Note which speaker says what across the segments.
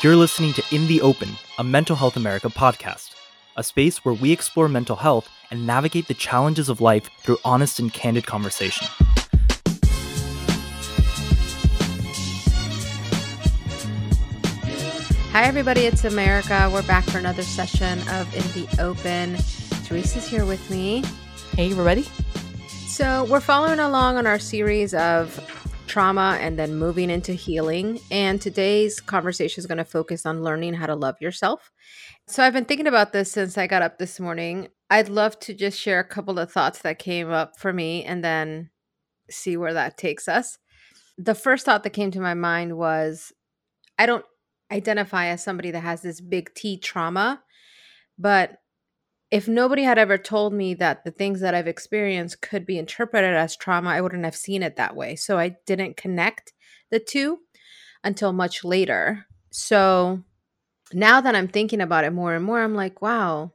Speaker 1: You're listening to In the Open, a Mental Health America podcast, a space where we explore mental health and navigate the challenges of life through honest and candid conversation.
Speaker 2: Hi, everybody, it's America. We're back for another session of In the Open. Teresa's here with me.
Speaker 3: Hey, everybody.
Speaker 2: So, we're following along on our series of trauma and then moving into healing. And today's conversation is going to focus on learning how to love yourself. So I've been thinking about this since I got up this morning. I'd love to just share a couple of thoughts that came up for me and then see where that takes us. The first thought that came to my mind was I don't identify as somebody that has this big T trauma, but if nobody had ever told me that the things that I've experienced could be interpreted as trauma, I wouldn't have seen it that way. So I didn't connect the two until much later. So now that I'm thinking about it more and more, I'm like, wow,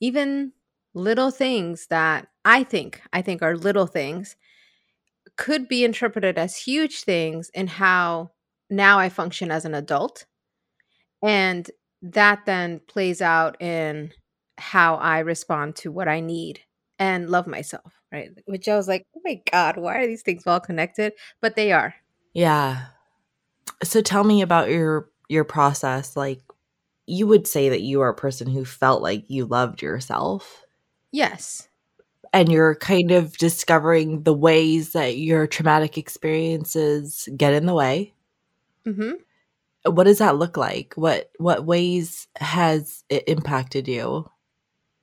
Speaker 2: even little things that I think I think are little things could be interpreted as huge things in how now I function as an adult. And that then plays out in how I respond to what I need and love myself, right? Which I was like, oh my God, why are these things all connected? But they are.
Speaker 3: Yeah. So tell me about your your process. Like you would say that you are a person who felt like you loved yourself.
Speaker 2: Yes.
Speaker 3: And you're kind of discovering the ways that your traumatic experiences get in the way.
Speaker 2: Mm-hmm.
Speaker 3: What does that look like? What what ways has it impacted you?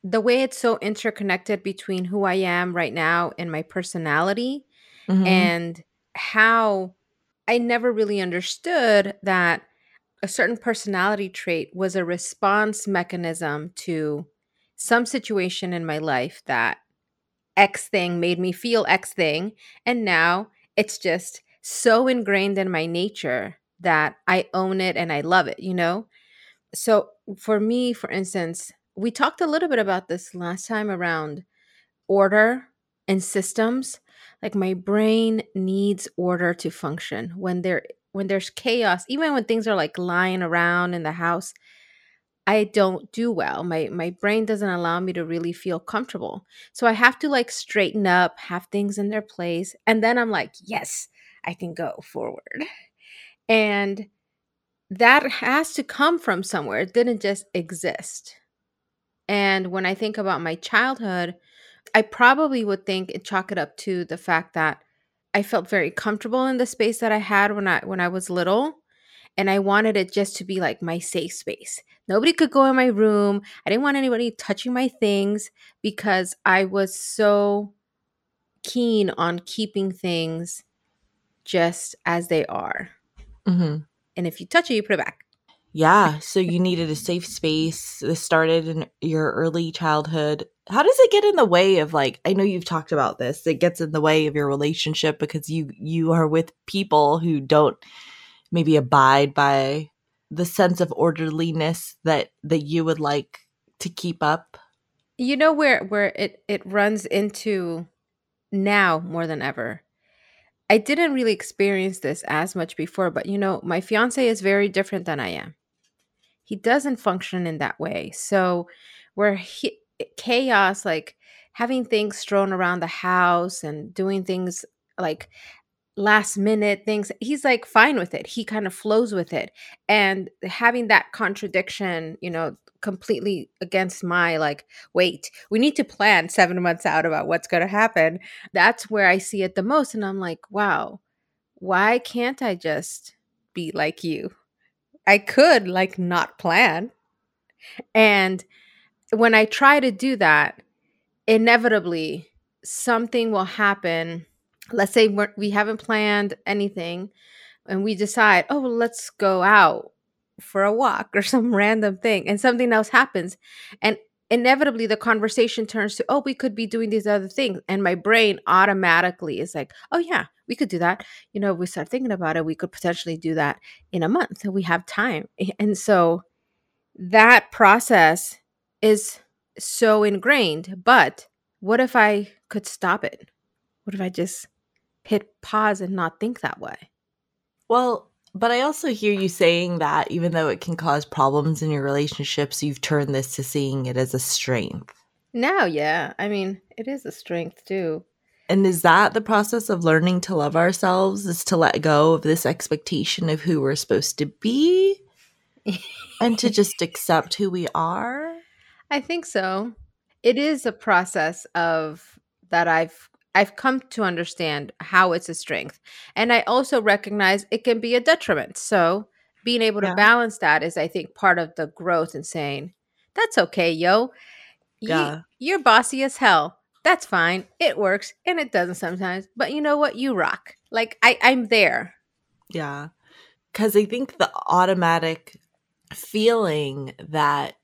Speaker 2: The way it's so interconnected between who I am right now and my personality mm-hmm. and how I never really understood that a certain personality trait was a response mechanism to some situation in my life that X thing made me feel X thing. And now it's just so ingrained in my nature that I own it and I love it, you know? So for me, for instance, we talked a little bit about this last time around order and systems. Like my brain needs order to function. When there when there's chaos even when things are like lying around in the house i don't do well. My my brain doesn't allow me to really feel comfortable. So i have to like straighten up have things in their place and then i'm like yes i can go forward. And that has to come from somewhere. It didn't just exist and when I think about my childhood, I probably would think and chalk it up to the fact that I felt very comfortable in the space that I had when I when I was little and I wanted it just to be like my safe space. Nobody could go in my room. I didn't want anybody touching my things because I was so keen on keeping things just as they are. Mm-hmm. And if you touch it, you put it back.
Speaker 3: Yeah. So you needed a safe space. This started in your early childhood. How does it get in the way of like I know you've talked about this. It gets in the way of your relationship because you you are with people who don't maybe abide by the sense of orderliness that that you would like to keep up.
Speaker 2: You know where where it it runs into now more than ever. I didn't really experience this as much before, but you know, my fiance is very different than I am he doesn't function in that way. So where he, chaos, like having things thrown around the house and doing things like last minute things he's like fine with it. He kind of flows with it. And having that contradiction you know completely against my like wait we need to plan 7 months out about what's going to happen. That's where i see it the most and i'm like wow why can't i just be like you I could like not plan. And when I try to do that, inevitably something will happen. Let's say we're, we haven't planned anything and we decide, oh, well, let's go out for a walk or some random thing, and something else happens. And inevitably the conversation turns to oh we could be doing these other things and my brain automatically is like oh yeah we could do that you know if we start thinking about it we could potentially do that in a month we have time and so that process is so ingrained but what if i could stop it what if i just hit pause and not think that way
Speaker 3: well But I also hear you saying that even though it can cause problems in your relationships, you've turned this to seeing it as a strength.
Speaker 2: Now, yeah. I mean, it is a strength too.
Speaker 3: And is that the process of learning to love ourselves is to let go of this expectation of who we're supposed to be and to just accept who we are?
Speaker 2: I think so. It is a process of that I've I've come to understand how it's a strength. And I also recognize it can be a detriment. So being able to
Speaker 3: Yeah.
Speaker 2: balance that is I think part of the growth and saying, that's okay, yo. Ye-
Speaker 3: Yeah.
Speaker 2: you're bossy as hell. That's fine. It works and it doesn't sometimes. But you know what? You rock. Like I, I'm there.
Speaker 3: Yeah. Because I think the automatic feeling that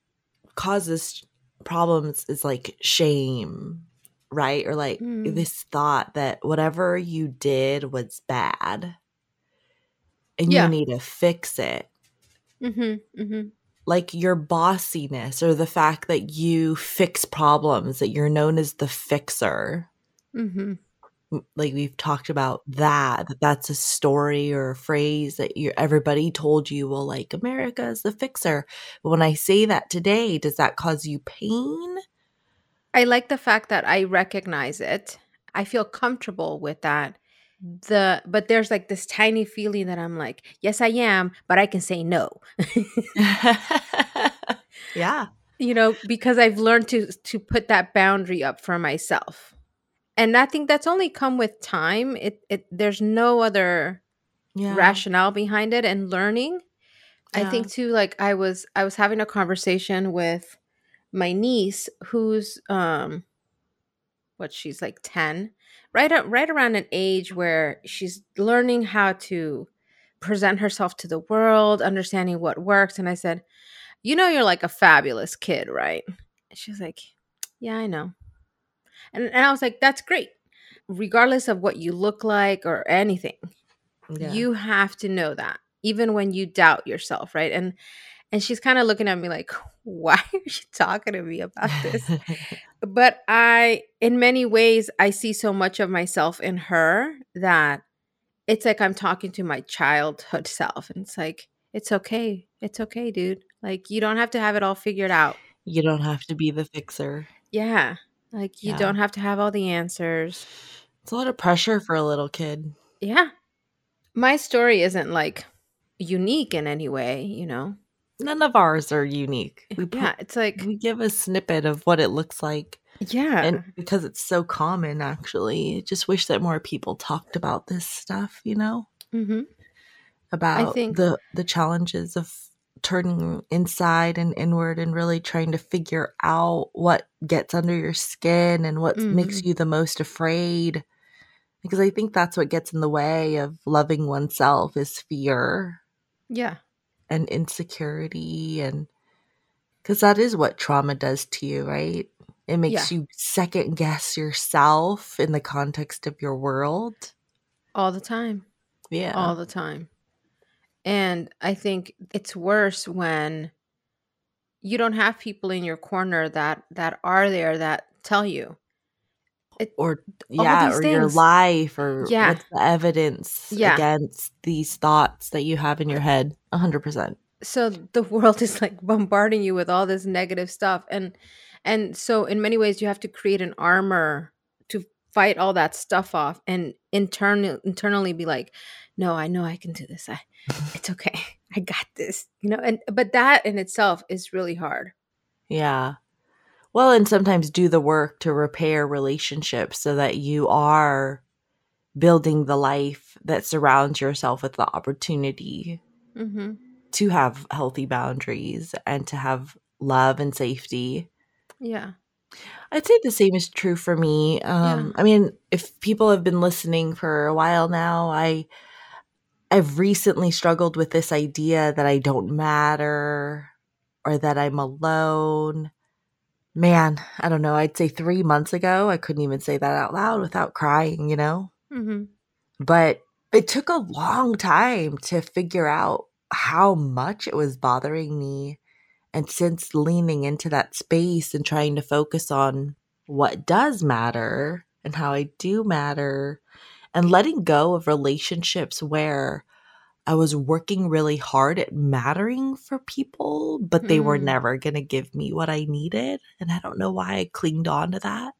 Speaker 3: causes problems is like shame, right? Or like
Speaker 2: Mm.
Speaker 3: this thought that whatever you did was bad and
Speaker 2: Yeah.
Speaker 3: you need to fix it.
Speaker 2: Mm-hmm. Mm-hmm.
Speaker 3: Like your bossiness or the fact that you fix problems, that you're known as the fixer.
Speaker 2: Mm-hmm.
Speaker 3: like we've talked about that that that's a story or a phrase that you everybody told you well like america is the fixer but when i say that today does that cause you pain
Speaker 2: I like the fact that I recognize it. I feel comfortable with that. The but there's like this tiny feeling that I'm like, yes, I am, but I can say no.
Speaker 3: yeah
Speaker 2: you know, because I've learned to to put that boundary up for myself. And I think that's only come with time. It it there's no other
Speaker 3: yeah
Speaker 2: rationale behind it and learning. I think too like I was I was having a conversation with my niece who's um what she's like 10 right right around an age where she's learning how to present herself to the world understanding what works and i said you know you're like a fabulous kid right? And she was like yeah i know. And, and i was like that's great. Regardless of what you look like or anything
Speaker 3: yeah.
Speaker 2: you have to know that even when you doubt yourself right? And and she's kind of looking at me like why are you talking to me about this but I, in many ways, I see so much of myself in her that it's like I'm talking to my childhood self. And it's like, it's okay. It's okay, dude. Like, you don't have to have it all figured out.
Speaker 3: you don't have to be the fixer
Speaker 2: Yeah. Like, you
Speaker 3: Yeah.
Speaker 2: don't have to have all the answers.
Speaker 3: it's a lot of pressure for a little kid
Speaker 2: Yeah. My story isn't like unique in any way, you know?
Speaker 3: None of ours are unique we put,
Speaker 2: Yeah. It's like,
Speaker 3: we give a snippet of what it looks like
Speaker 2: yeah.
Speaker 3: and because it's so common actually I just wish that more people talked about this stuff you know
Speaker 2: hmm
Speaker 3: about
Speaker 2: think-
Speaker 3: the the challenges of turning inside and inward and really trying to figure out what gets under your skin and what makes
Speaker 2: Mm-hmm.
Speaker 3: you the most afraid because i think that's what gets in the way of loving oneself is fear
Speaker 2: Yeah.
Speaker 3: And insecurity and because that is what trauma does to you right it makes you second guess yourself in the context of your world
Speaker 2: All the time.
Speaker 3: yeah
Speaker 2: all the time. And I think it's worse when you don't have people in your corner that that are there that tell you.
Speaker 3: Or yeah or your life or
Speaker 2: Yeah.
Speaker 3: what's the evidence
Speaker 2: Yeah.
Speaker 3: against these thoughts that you have in your head 100%
Speaker 2: So the world is like bombarding you with all this negative stuff and and so in many ways you have to create an armor to fight all that stuff off and internal internally be like, "No, I know I can do this. I it's okay. I got this." You know, and but that in itself is really hard.
Speaker 3: yeah well and sometimes do the work to repair relationships so that you are building the life that surrounds yourself with the opportunity
Speaker 2: Mhm.
Speaker 3: to have healthy boundaries and to have love and safety
Speaker 2: Yeah.
Speaker 3: I'd say the same is true for me. Um, I mean, if people have been listening for a while now, I I've recently struggled with this idea that I don't matter or that I'm alone. Man, I don't know. I'd say three months ago, I couldn't even say that out loud without crying, you know?
Speaker 2: Mhm.
Speaker 3: But it took a long time to figure out how much it was bothering me. And since leaning into that space and trying to focus on what does matter and how I do matter and letting go of relationships where I was working really hard at mattering for people, but they were
Speaker 2: Mm.
Speaker 3: never going to give me what I needed. And I don't know why I clinged on to that.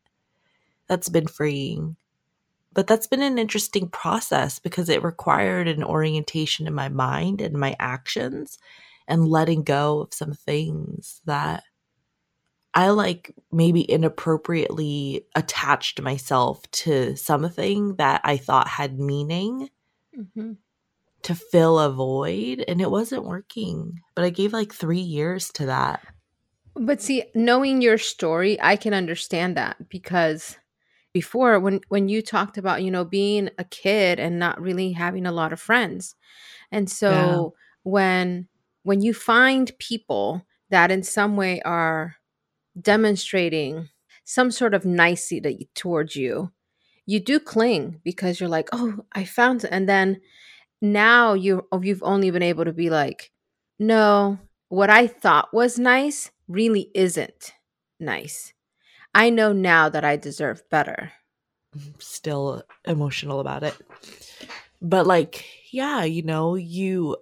Speaker 3: That's been freeing. But that's been an interesting process because it required an orientation in my mind and my actions and letting go of some things that I like maybe inappropriately attached myself to something that I thought had meaning
Speaker 2: Mhm.
Speaker 3: To fill a void and it wasn't working. But I gave like three years to that.
Speaker 2: But see, knowing your story, I can understand that because before when when you talked about, you know, being a kid and not really having a lot of friends. And so when when you find people that in some way are demonstrating some sort of nicety towards you, you do cling because you're like, "Oh, I found," and then now you oh, you've only been able to be like, "No, what I thought was nice really isn't nice. I know now that I deserve better."
Speaker 3: I'm still emotional about it. But like, yeah, you know, you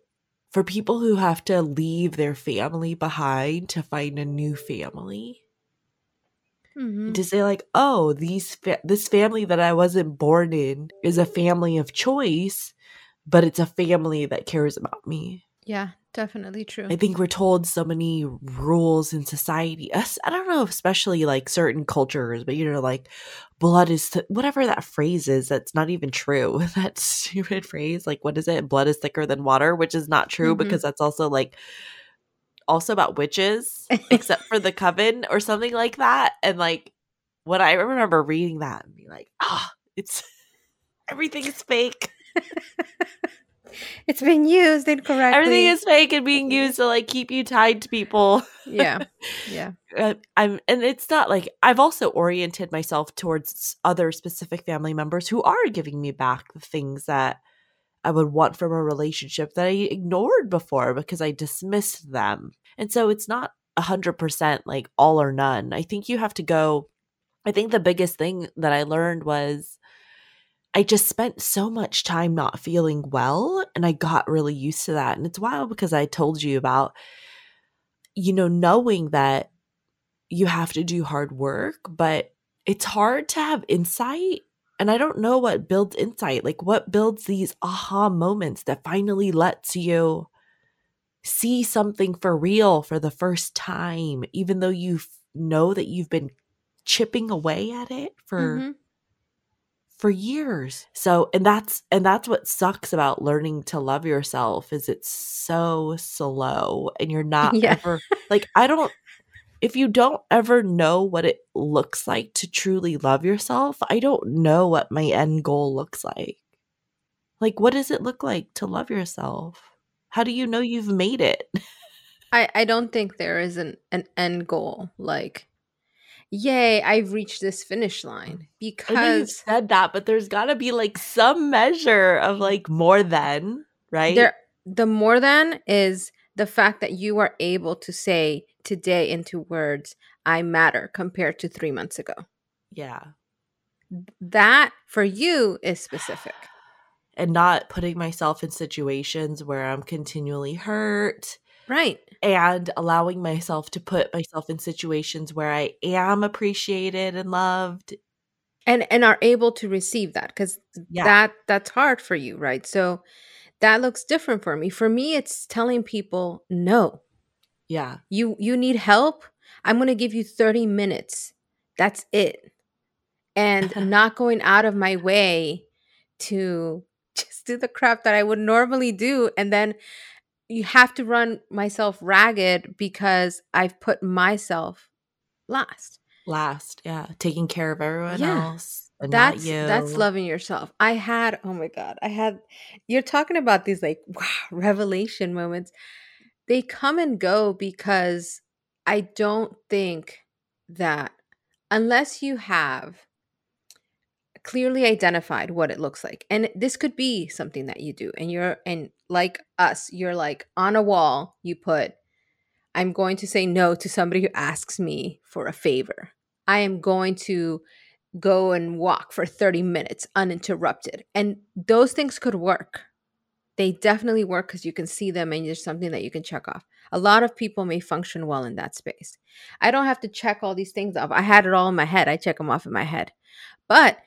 Speaker 3: for people who have to leave their family behind to find a new family,
Speaker 2: Mhm.
Speaker 3: to say like, "Oh, these fa- this family that I wasn't born in is a family of choice, but it's a family that cares about me."
Speaker 2: Yeah, definitely true.
Speaker 3: I think we're told so many rules in society. Us, I don't know, especially like certain cultures, but you know, like blood is th- whatever that phrase is. That's not even true. That stupid phrase, like what is it? Blood is thicker than water, which is not true
Speaker 2: Mhm.
Speaker 3: because that's also like also about witches, except for the coven or something like that. And like when I remember reading that and being like, ah, it's everything is fake.
Speaker 2: It's been used incorrectly.
Speaker 3: Everything is fake and being used to like keep you tied to people.
Speaker 2: Yeah. Yeah.
Speaker 3: uh, I'm and it's not like I've also oriented myself towards other specific family members who are giving me back the things that I would want from a relationship that I ignored before because I dismissed them. And so it's not a hundred percent like all or none. I think you have to go I think the biggest thing that I learned was I just spent so much time not feeling well and I got really used to that. And it's wild because I told you about, you know, knowing that you have to do hard work, but it's hard to have insight. And I don't know what builds insight, like what builds these aha moments that finally lets you see something for real for the first time, even though you know that you've been chipping away at it for
Speaker 2: Mhm.
Speaker 3: For years. So and that's and that's what sucks about learning to love yourself is it's so slow and you're not
Speaker 2: Yeah.
Speaker 3: ever like I don't if you don't ever know what it looks like to truly love yourself, I don't know what my end goal looks like. Like what does it look like to love yourself? How do you know you've made it?
Speaker 2: I I don't think there is an an end goal like yay, I've reached this finish line
Speaker 3: I know you've
Speaker 2: because
Speaker 3: said that, but there's got to be like some measure of like more than, right?
Speaker 2: there the more than is the fact that you are able to say today into words I matter compared to 3 months ago.
Speaker 3: yeah.
Speaker 2: That for you is specific.
Speaker 3: and not putting myself in situations where I'm continually hurt
Speaker 2: Right.
Speaker 3: And allowing myself to put myself in situations where I am appreciated and loved.
Speaker 2: and and are able to receive that because
Speaker 3: Yeah.
Speaker 2: that that's hard for you right so that looks different for me for me it's telling people no
Speaker 3: Yeah.
Speaker 2: you you need help i'm going to give you 30 minutes that's it and not going out of my way to just do the crap that i would normally do and then you have to run myself ragged because i've put myself last
Speaker 3: Last. Yeah. Taking care of everyone
Speaker 2: Yeah.
Speaker 3: else. And
Speaker 2: that's
Speaker 3: not you.
Speaker 2: that's loving yourself i had oh my god i had you're talking about these like wow revelation moments they come and go because i don't think that unless you have clearly identified what it looks like and this could be something that you do and you're and like us you're like on a wall you put i'm going to say no to somebody who asks me for a favor i am going to go and walk for 30 minutes uninterrupted and those things could work they definitely work because you can see them and there's something that you can check off. A lot of people may function well in that space. I don't have to check all these things off. I had it all in my head. I check them off in my head. But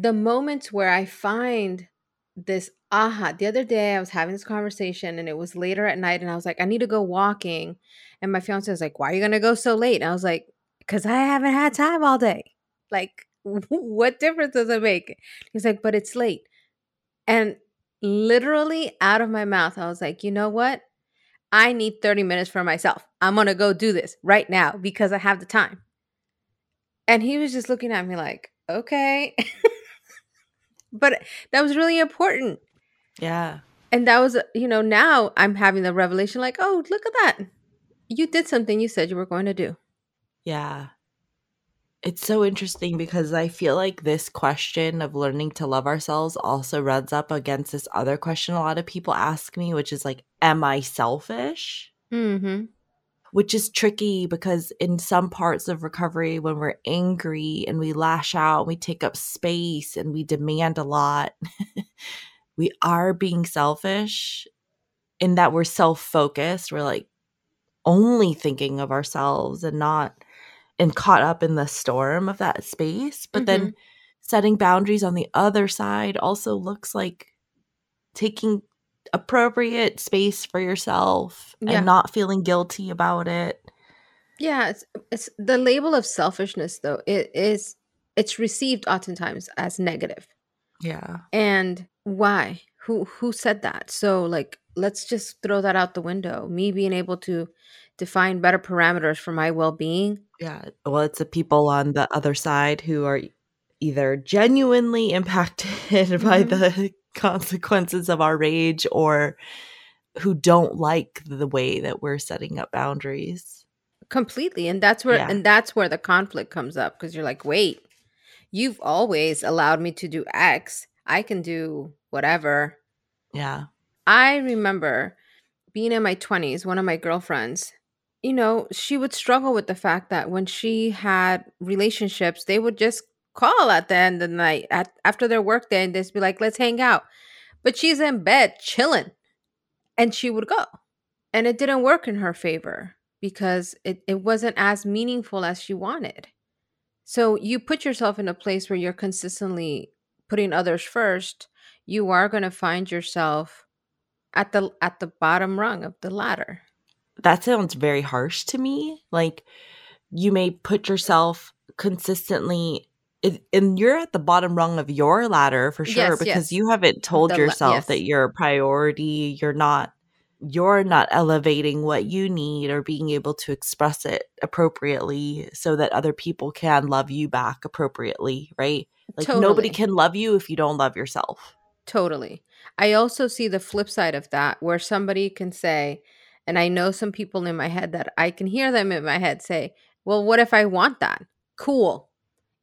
Speaker 2: the moments where I find this aha, the other day I was having this conversation and it was later at night and I was like, I need to go walking. And my fiance was like, Why are you to go so late? And I was like, Because I haven't had time all day. Like, what difference does it make? He's like, But it's late. And literally out of my mouth, I was like, You know what? I need 30 minutes for myself. I'm to go do this right now because I have the time. And he was just looking at me like, Okay. but that was really important.
Speaker 3: Yeah.
Speaker 2: And that was, you know, now I'm having the revelation like, oh, look at that. You did something you said you were going to do.
Speaker 3: Yeah. It's so interesting because I feel like this question of learning to love ourselves also runs up against this other question a lot of people ask me, which is like, am I selfish?
Speaker 2: Mm-hmm.
Speaker 3: Which is tricky because in some parts of recovery, when we're angry and we lash out, we take up space and we demand a lot, we are being selfish in that we're self focused. We're like only thinking of ourselves and not and caught up in the storm of that space. But mm-hmm. then setting boundaries on the other side also looks like taking appropriate space for yourself yeah. and not feeling guilty about it.
Speaker 2: Yeah, it's, it's the label of selfishness though. It is it's received oftentimes as negative.
Speaker 3: Yeah.
Speaker 2: And why? Who who said that? So like let's just throw that out the window. Me being able to define better parameters for my well-being.
Speaker 3: Yeah. Well, it's the people on the other side who are either genuinely impacted mm-hmm. by the consequences of our rage or who don't like the way that we're setting up boundaries.
Speaker 2: Completely and that's where yeah. and that's where the conflict comes up because you're like wait you've always allowed me to do x i can do whatever.
Speaker 3: Yeah.
Speaker 2: I remember being in my 20s one of my girlfriends you know, she would struggle with the fact that when she had relationships, they would just call at the end of the night at, after their work day and just be like, let's hang out. But she's in bed chilling and she would go. And it didn't work in her favor because it, it wasn't as meaningful as she wanted. So you put yourself in a place where you're consistently putting others first, you are going to find yourself at the at the bottom rung of the ladder
Speaker 3: that sounds very harsh to me. Like you may put yourself consistently and you're at the bottom rung of your ladder for sure yes, because yes. you haven't told the, yourself yes. that you're a priority. You're not you're not elevating what you need or being able to express it appropriately so that other people can love you back appropriately, right? Like totally. nobody can love you if you don't love yourself.
Speaker 2: Totally. I also see the flip side of that where somebody can say, and I know some people in my head that I can hear them in my head say, Well, what if I want that? Cool.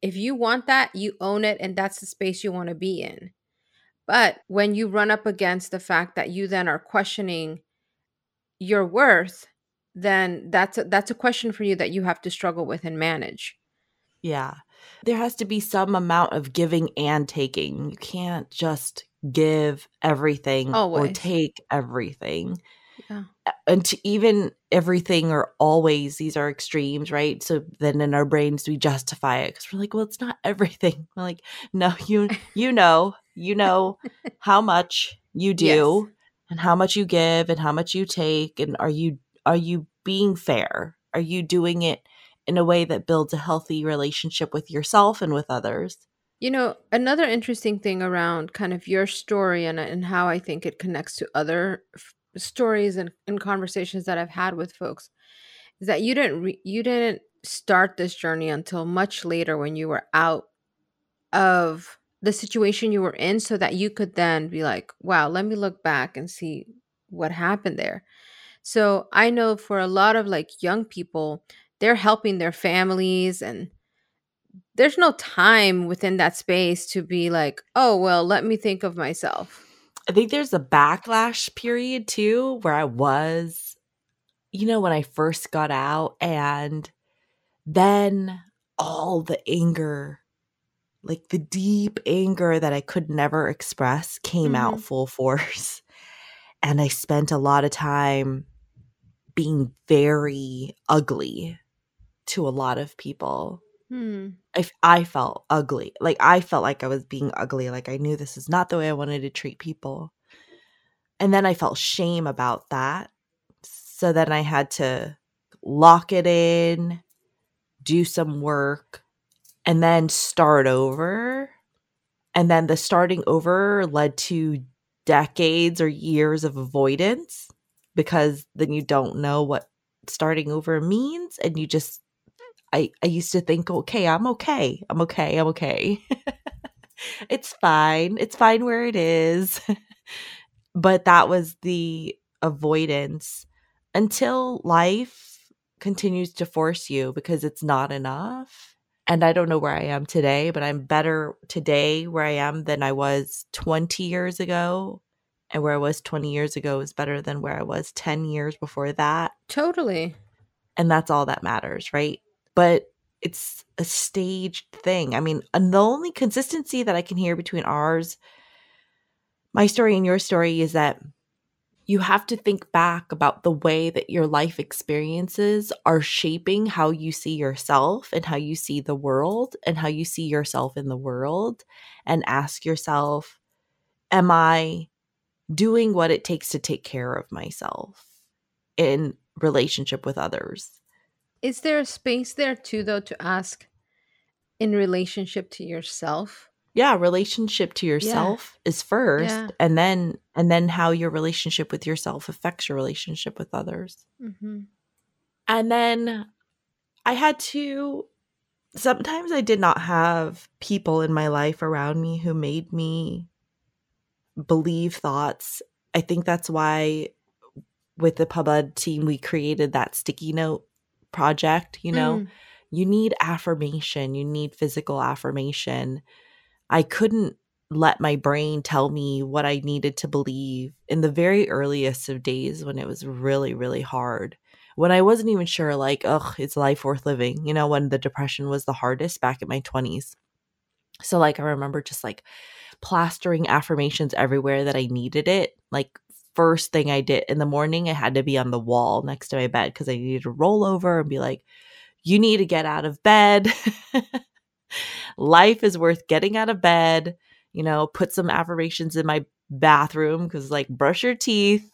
Speaker 2: If you want that, you own it, and that's the space you want to be in. But when you run up against the fact that you then are questioning your worth, then that's a, that's a question for you that you have to struggle with and manage.
Speaker 3: Yeah. There has to be some amount of giving and taking. You can't just give everything Always. or take everything. Yeah. And to even everything or always, these are extremes, right? So then in our brains we justify it because we're like, well, it's not everything. We're like, no, you you know, you know how much you do yes. and how much you give and how much you take. And are you are you being fair? Are you doing it in a way that builds a healthy relationship with yourself and with others?
Speaker 2: You know, another interesting thing around kind of your story and, and how I think it connects to other stories and, and conversations that I've had with folks is that you didn't re- you didn't start this journey until much later when you were out of the situation you were in so that you could then be like wow let me look back and see what happened there. So i know for a lot of like young people they're helping their families and there's no time within that space to be like oh well let me think of myself
Speaker 3: I think there's a backlash period too where I was, you know, when I first got out, and then all the anger, like the deep anger that I could never express, came mm-hmm. out full force. and I spent a lot of time being very ugly to a lot of people.
Speaker 2: Hmm.
Speaker 3: I, I felt ugly. Like I felt like I was being ugly. Like I knew this is not the way I wanted to treat people. And then I felt shame about that. So then I had to lock it in, do some work, and then start over. And then the starting over led to decades or years of avoidance because then you don't know what starting over means and you just I I used to think okay, I'm okay. I'm okay. I'm okay. it's fine. It's fine where it is. but that was the avoidance until life continues to force you because it's not enough. And I don't know where I am today, but I'm better today where I am than I was 20 years ago. And where I was 20 years ago is better than where I was 10 years before that.
Speaker 2: Totally.
Speaker 3: And that's all that matters, right? But it's a staged thing. I mean, and the only consistency that I can hear between ours, my story and your story is that you have to think back about the way that your life experiences are shaping how you see yourself and how you see the world and how you see yourself in the world and ask yourself am i doing what it takes to take care of myself in relationship with others
Speaker 2: is there a space there too though to ask in relationship to yourself
Speaker 3: yeah relationship to yourself yeah. is first yeah. and then and then how your relationship with yourself affects your relationship with others mm-hmm. and then i had to sometimes i did not have people in my life around me who made me believe thoughts i think that's why with the pubud team we created that sticky note project you know mm. you need affirmation you need physical affirmation I couldn't let my brain tell me what I needed to believe in the very earliest of days when it was really, really hard. When I wasn't even sure, like, ugh, is life worth living? You know, when the depression was the hardest back in my 20s. So, like, I remember just like plastering affirmations everywhere that I needed it. Like, first thing I did in the morning, I had to be on the wall next to my bed because I needed to roll over and be like, you need to get out of bed. life is worth getting out of bed, you know, put some affirmations in my bathroom because, like, brush your teeth.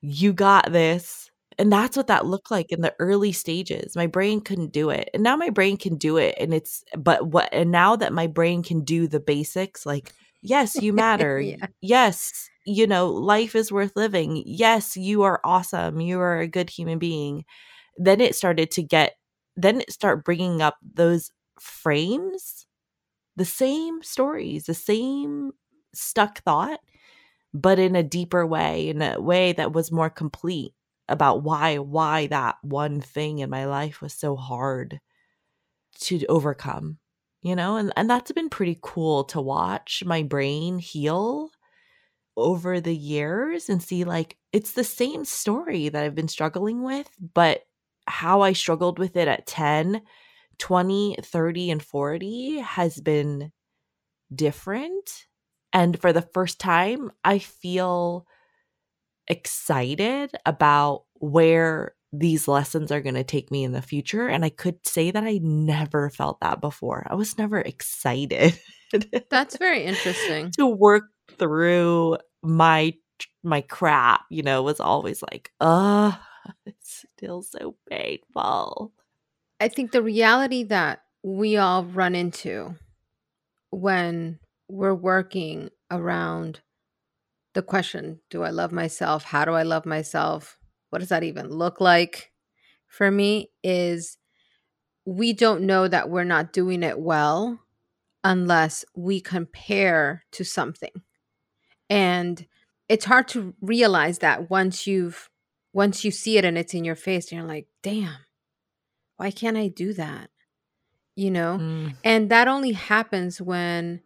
Speaker 3: You got this. And that's what that looked like in the early stages. My brain couldn't do it. And now my brain can do it. And it's, but what, and now that my brain can do the basics, like, yes, you matter. yeah. Yes, you know, life is worth living. Yes, you are awesome. You are a good human being. Then it started to get, then it start bringing up those frames the same stories, the same stuck thought, but in a deeper way, in a way that was more complete about why why that one thing in my life was so hard to overcome you know and and that's been pretty cool to watch my brain heal over the years and see like it's the same story that I've been struggling with but how I struggled with it at 10 20, 30, and 40 has been different. And for the first time, I feel excited about where these lessons are going to take me in the future. And I could say that I never felt that before. I was never excited.
Speaker 2: That's very interesting.
Speaker 3: to work through my my crap, you know, was always like, uh, it's still so painful.
Speaker 2: I think the reality that we all run into when we're working around the question do I love myself? How do I love myself? What does that even look like? For me, is we don't know that we're not doing it well unless we compare to something. And it's hard to realize that once you've once you see it and it's in your face, you're like, damn, why can't I do that? You know? Mm. And that only happens when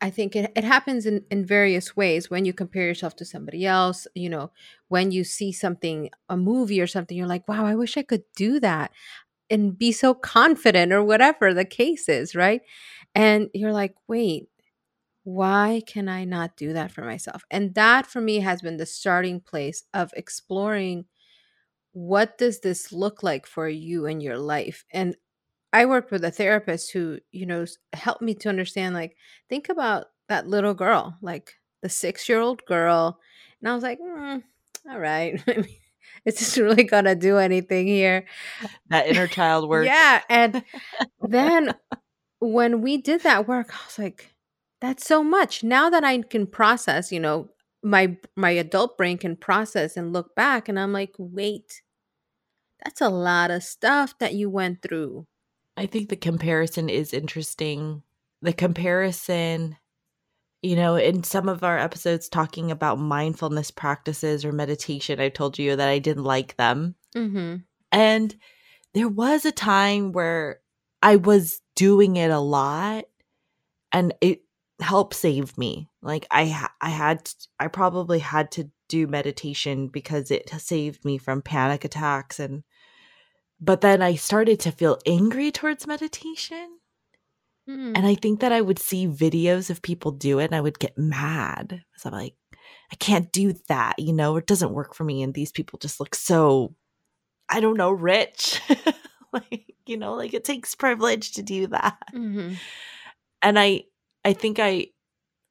Speaker 2: I think it, it happens in, in various ways when you compare yourself to somebody else, you know, when you see something, a movie or something, you're like, wow, I wish I could do that and be so confident or whatever the case is, right? And you're like, wait, why can I not do that for myself? And that for me has been the starting place of exploring what does this look like for you in your life? And I worked with a therapist who, you know, helped me to understand like think about that little girl, like the 6-year-old girl. And I was like, mm, all right. is this really to do anything here?
Speaker 3: That inner child work.
Speaker 2: yeah, and then when we did that work, I was like that's so much. Now that I can process, you know, my my adult brain can process and look back and I'm like, "Wait. That's a lot of stuff that you went through."
Speaker 3: I think the comparison is interesting. The comparison, you know, in some of our episodes talking about mindfulness practices or meditation, I told you that I didn't like them.
Speaker 2: hmm
Speaker 3: And there was a time where I was doing it a lot and it help save me. Like I I had to, I probably had to do meditation because it saved me from panic attacks and but then I started to feel angry towards meditation.
Speaker 2: Mm.
Speaker 3: And I think that I would see videos of people do it and I would get mad because I'm like, I can't do that, you know, it doesn't work for me. And these people just look so, I don't know, rich. like, you know, like it takes privilege to do that.
Speaker 2: hmm
Speaker 3: And I, I think I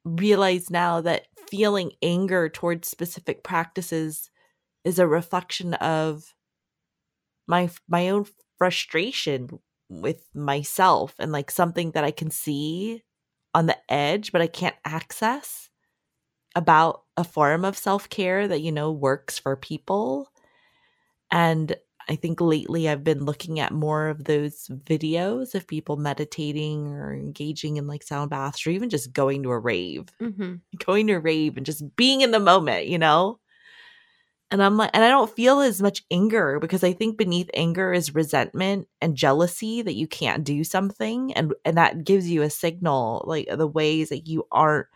Speaker 3: realize now that feeling anger towards specific practices is a reflection of my my own frustration with myself and like something that I can see on the edge but I can't access about a form of self-care that you know works for people. And I think lately I've been looking at more of those videos of people meditating or engaging in like sound baths or even just going to a rave,
Speaker 2: hmm
Speaker 3: going to a rave and just being in the moment, you know? And I'm like, and I don't feel as much anger because I think beneath anger is resentment and jealousy that you can't do something. And, and that gives you a signal, like the ways that you aren't,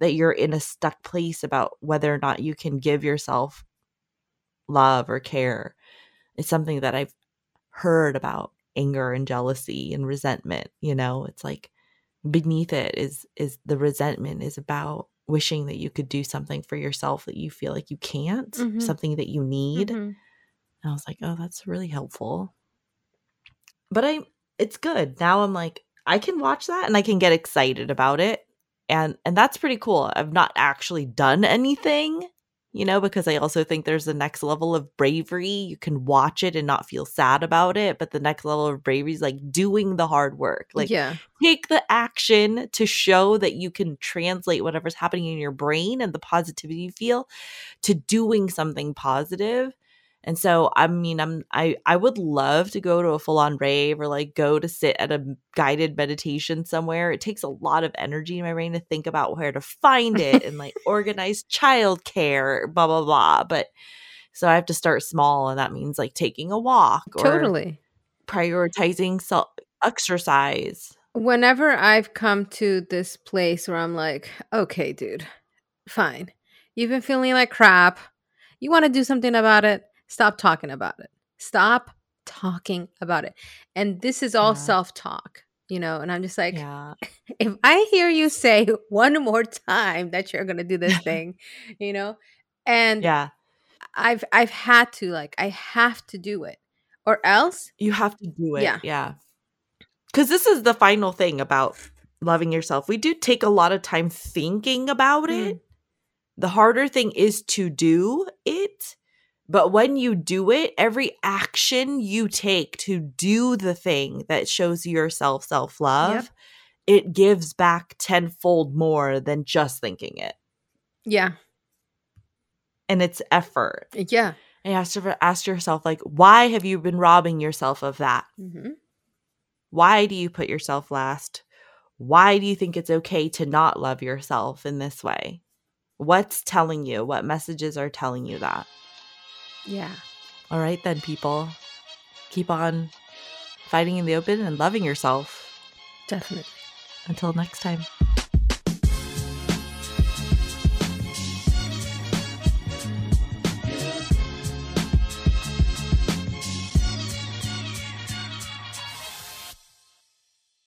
Speaker 3: that you're in a stuck place about whether or not you can give yourself love or care is something that I've heard about anger and jealousy and resentment, you know? It's like beneath it is is the resentment is about wishing that you could do something for yourself that you feel like you can't,
Speaker 2: Mhm.
Speaker 3: something that you need.
Speaker 2: hmm
Speaker 3: And I was like, "Oh, that's really helpful." But I it's good. Now I'm like I can watch that and I can get excited about it. And and that's pretty cool. I've not actually done anything, you know, because I also think there's the next level of bravery. You can watch it and not feel sad about it, but the next level of bravery is like doing the hard work. Like
Speaker 2: yeah.
Speaker 3: take the action to show that you can translate whatever's happening in your brain and the positivity you feel to doing something positive. And so I mean I'm I I would love to go to a full on rave or like go to sit at a guided meditation somewhere. It takes a lot of energy in my brain to think about where to find it and like organize childcare, blah blah blah. But so I have to start small and that means like taking a walk or
Speaker 2: Totally.
Speaker 3: prioritizing self exercise.
Speaker 2: Whenever I've come to this place where I'm like, okay, dude, fine. You've been feeling like crap. You want to do something about it? Stop talking about it. Stop talking about it. And this is all
Speaker 3: Yeah.
Speaker 2: self talk, you know? And I'm just like,
Speaker 3: Yeah.
Speaker 2: if I hear you say one more time that you're going to do this thing, you know? And
Speaker 3: Yeah.
Speaker 2: I've I've had to like I have to do it. Or else,
Speaker 3: You have to do it.
Speaker 2: Yeah.
Speaker 3: Yeah. Because this is the final thing about loving yourself. We do take a lot of time thinking about
Speaker 2: Mm.
Speaker 3: it. The harder thing is to do it. But when you do it, every action you take to do the thing that shows yourself self love,
Speaker 2: Yep.
Speaker 3: it gives back tenfold more than just thinking it.
Speaker 2: yeah.
Speaker 3: And it's effort.
Speaker 2: Yeah.
Speaker 3: And you have to ask yourself, like, why have you been robbing yourself of that?
Speaker 2: hmm
Speaker 3: Why do you put yourself last? Why do you think it's okay to not love yourself in this way? What's telling you? What messages are telling you that?
Speaker 2: Yeah.
Speaker 3: All right, then, people. Keep on fighting in the open and loving yourself.
Speaker 2: Definitely.
Speaker 3: Until next time.